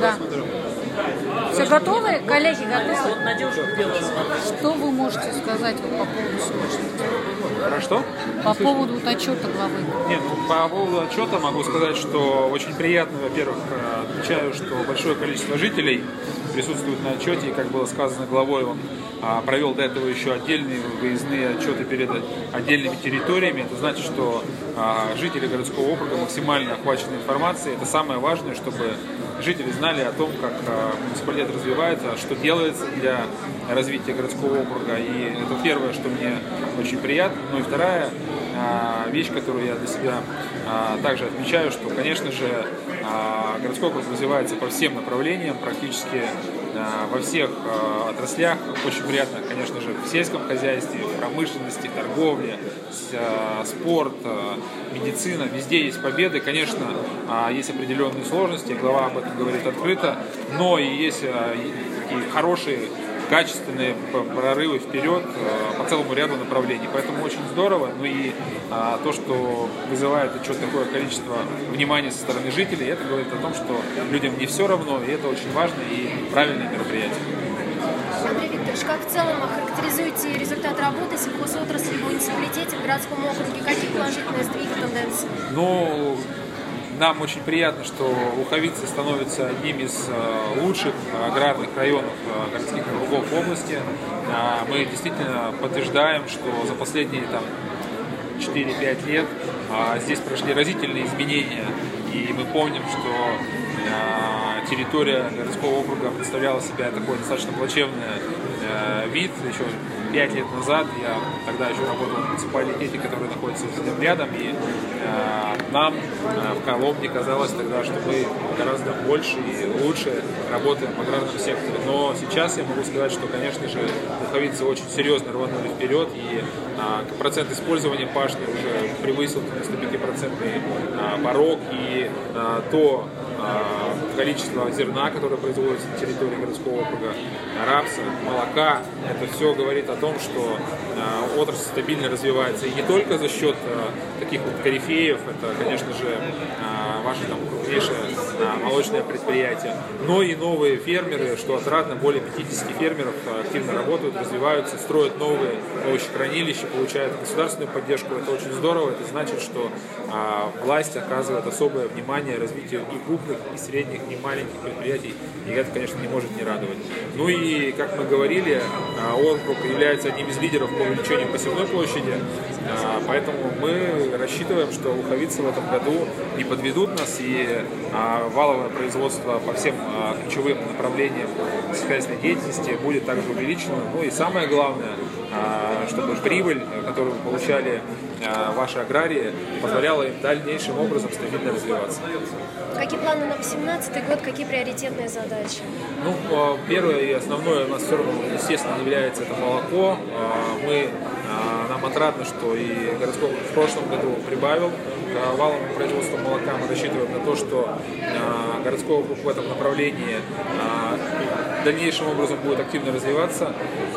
Да. Все готовы? Коллеги, готовы? Вот Что вы можете сказать вот по поводу сегодняшнего? Про что? По поводу вот отчета главы? Нет, ну, по поводу отчета могу сказать, что очень приятно, во-первых, отмечаю, что большое количество жителей присутствует на отчете, и, как было сказано главой, он а, провел до этого еще отдельные выездные отчеты перед отдельными территориями. Это значит, что а, жители городского округа максимально охвачены информацией. Это самое важное, чтобы жители знали о том, как а, муниципалитет развивается, что делается для развития городского округа. И это первое, что мне очень приятно. Ну и вторая а, вещь, которую я для себя а, также отмечаю, что, конечно же, городской округ развивается по всем направлениям, практически во всех отраслях. Очень приятно, конечно же, в сельском хозяйстве, в промышленности, торговле, спорт, медицина. Везде есть победы. Конечно, есть определенные сложности, глава об этом говорит открыто, но и есть такие хорошие качественные прорывы вперед э, по целому ряду направлений. Поэтому очень здорово. Ну и а, то, что вызывает отчет такое количество внимания со стороны жителей, это говорит о том, что людям не все равно, и это очень важно и правильное мероприятие. Андрей Викторович, как в целом охарактеризуете результат работы сельхозотрасли в муниципалитете, в городском округе? Какие положительные сдвиги, тенденции? Ну, нам очень приятно, что Луховицы становится одним из э, лучших аграрных районов э, городских округов области. А, мы действительно подтверждаем, что за последние там, 4-5 лет а, здесь прошли разительные изменения. И мы помним, что а, территория городского округа представляла себя такой достаточно плачевный э, вид. Еще пять лет назад я тогда еще работал в муниципалитете, который находится совсем рядом, и э, нам э, в Коломне казалось тогда, что мы гораздо больше и лучше работаем в аграрном секторе. Но сейчас я могу сказать, что, конечно же, духовицы очень серьезно рванули вперед, и э, процент использования пашни уже превысил 95-процентный э, порог, и э, то количество зерна, которое производится на территории городского округа, рапса, молока, это все говорит о том, что э, отрасль стабильно развивается. И не только за счет э, таких вот корифеев, это, конечно же, э, ваши там крупнейшие э, молочное но и новые фермеры, что отрадно, более 50 фермеров активно работают, развиваются, строят новые овощехранилища, получают государственную поддержку. Это очень здорово, это значит, что э, власть оказывает особое внимание развитию и крупных, и средних, и маленьких предприятий, и это, конечно, не может не радовать. Ну и, как мы говорили, округ является одним из лидеров по увеличению посевной площади, а, поэтому мы рассчитываем, что луховицы в этом году не подведут нас, и а, валовое производство по всем а, ключевым направлениям сельскохозяйственной деятельности будет также увеличено. Ну и самое главное, чтобы прибыль, которую получали ваши аграрии, позволяла им дальнейшим образом стабильно развиваться. Какие планы на 2018 год, какие приоритетные задачи? Ну, первое и основное у нас все равно, естественно, является это молоко. Мы нам отрадно, что и городской в прошлом году прибавил к валовому производству молока. Мы рассчитываем на то, что городской округ в этом направлении дальнейшим образом будет активно развиваться.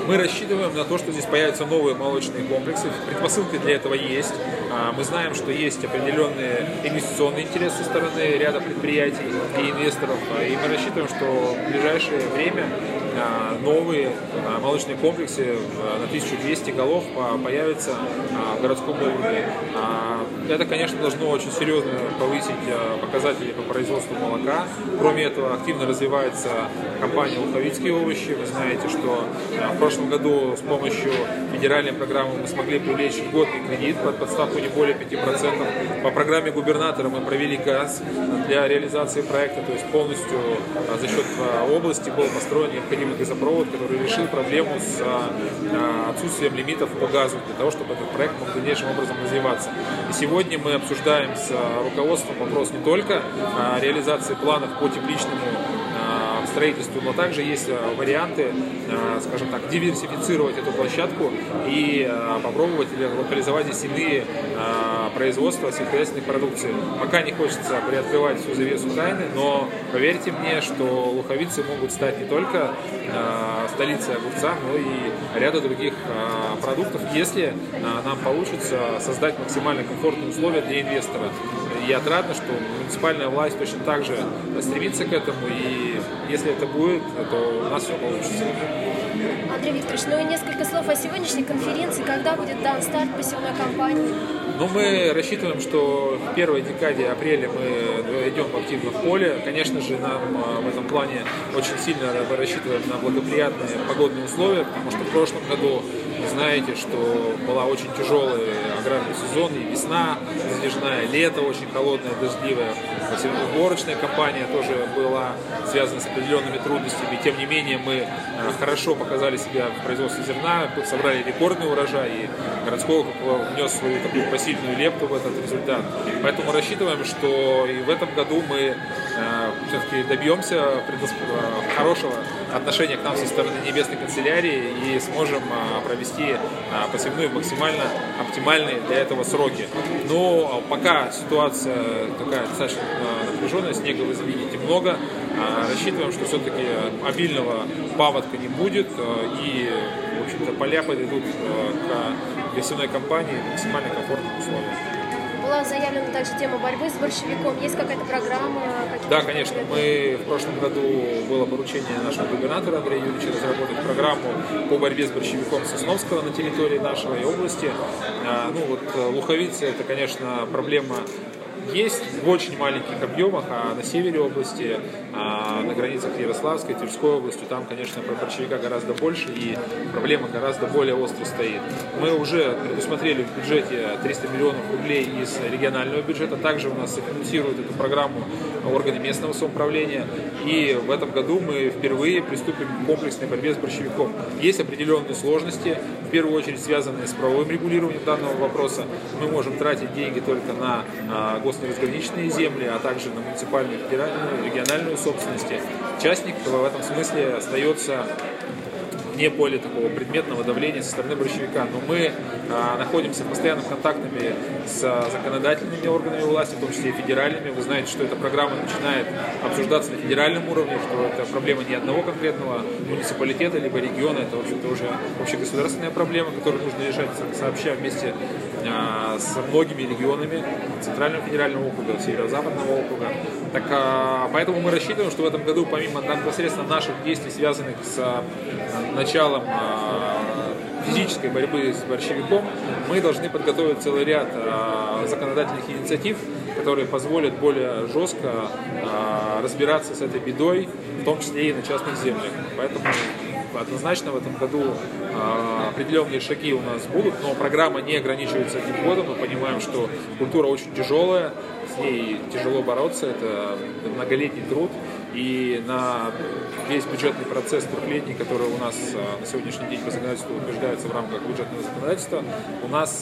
Мы рассчитываем на то, что здесь появятся новые молочные комплексы. Предпосылки для этого есть. Мы знаем, что есть определенные инвестиционные интересы со стороны ряда предприятий и инвесторов. И мы рассчитываем, что в ближайшее время новые молочные комплексы на 1200 голов появятся в городском округе. Это, конечно, должно очень серьезно повысить показатели по производству молока. Кроме этого, активно развивается компания «Луховицкие овощи». Вы знаете, что прошлом году с помощью федеральной программы мы смогли привлечь льготный кредит под подставку не более 5%. По программе губернатора мы провели газ для реализации проекта, то есть полностью за счет области был построен необходимый газопровод, который решил проблему с а, отсутствием лимитов по газу для того, чтобы этот проект мог дальнейшим образом развиваться. И сегодня мы обсуждаем с руководством вопрос не только реализации планов по тепличному строительству, но также есть варианты, скажем так, диверсифицировать эту площадку и попробовать локализовать здесь иные производства сельскохозяйственной продукции. Пока не хочется приоткрывать всю завесу тайны, но поверьте мне, что луховицы могут стать не только столицей огурца, но и ряда других продуктов, если нам получится создать максимально комфортные условия для инвестора. И отрадно, что муниципальная власть точно так же стремится к этому, и если это будет, то у нас все получится. Андрей Викторович, ну и несколько слов о сегодняшней конференции. Когда будет дан старт посевной кампании? Ну, мы рассчитываем, что в первой декаде апреля мы идем активно в поле. Конечно же, нам а, в этом плане очень сильно рассчитываем на благоприятные погодные условия, потому что в прошлом году знаете, что была очень тяжелый аграрный сезон, и весна затяжная, лето очень холодное, дождливое. Уборочная кампания тоже была связана с определенными трудностями. Тем не менее, мы а, хорошо показали себя в производстве зерна, собрали рекордный урожай, и городской округ внес свою такую посильную лепту в этот результат. Поэтому рассчитываем, что и в этом году мы э, все-таки добьемся э, хорошего отношения к нам со стороны Небесной канцелярии и сможем э, провести посевную максимально оптимальные для этого сроки. Но пока ситуация такая достаточно напряженная, снега вы видите много, рассчитываем, что все-таки обильного паводка не будет и, в общем-то, поля подойдут к весенной кампании в максимально комфортных условиях. Была заявлена также тема борьбы с борщевиком. Есть какая-то программа? Да, конечно. Мы в прошлом году было поручение нашего губернатора Андрея Юрьевича разработать программу по борьбе с борщевиком Сосновского на территории нашей области. А, ну вот э, луховицы это, конечно, проблема есть в очень маленьких объемах, а на севере области, а на границах Ярославской, Тверской области, там, конечно, про борщевика гораздо больше и проблема гораздо более остро стоит. Мы уже предусмотрели в бюджете 300 миллионов рублей из регионального бюджета, также у нас финансируют эту программу органы местного самоуправления, и в этом году мы впервые приступим к комплексной борьбе с борщевиком. Есть определенные сложности, в первую очередь связанные с правовым регулированием данного вопроса. Мы можем тратить деньги только на а, госразграниченные земли, а также на муниципальную, федеральную, региональную собственность. Частник в этом смысле остается вне поля такого предметного давления со стороны борщевика. Но мы а, находимся в постоянном контактами с а, законодательными органами власти, в том числе и федеральными. Вы знаете, что эта программа начинает обсуждаться на федеральном уровне, что это проблема не одного конкретного муниципалитета либо региона, это, в общем-то, уже общегосударственная проблема, которую нужно решать сообща вместе а, с многими регионами Центрального федерального округа, Северо-Западного округа. Так, а, поэтому мы рассчитываем, что в этом году, помимо непосредственно наших действий, связанных с а, началом физической борьбы с борщевиком, мы должны подготовить целый ряд законодательных инициатив, которые позволят более жестко разбираться с этой бедой, в том числе и на частных землях. Поэтому однозначно в этом году определенные шаги у нас будут, но программа не ограничивается этим годом. Мы понимаем, что культура очень тяжелая, с ней тяжело бороться, это многолетний труд. И на весь бюджетный процесс трехлетний, который у нас э, на сегодняшний день по законодательству утверждается в рамках бюджетного законодательства, у нас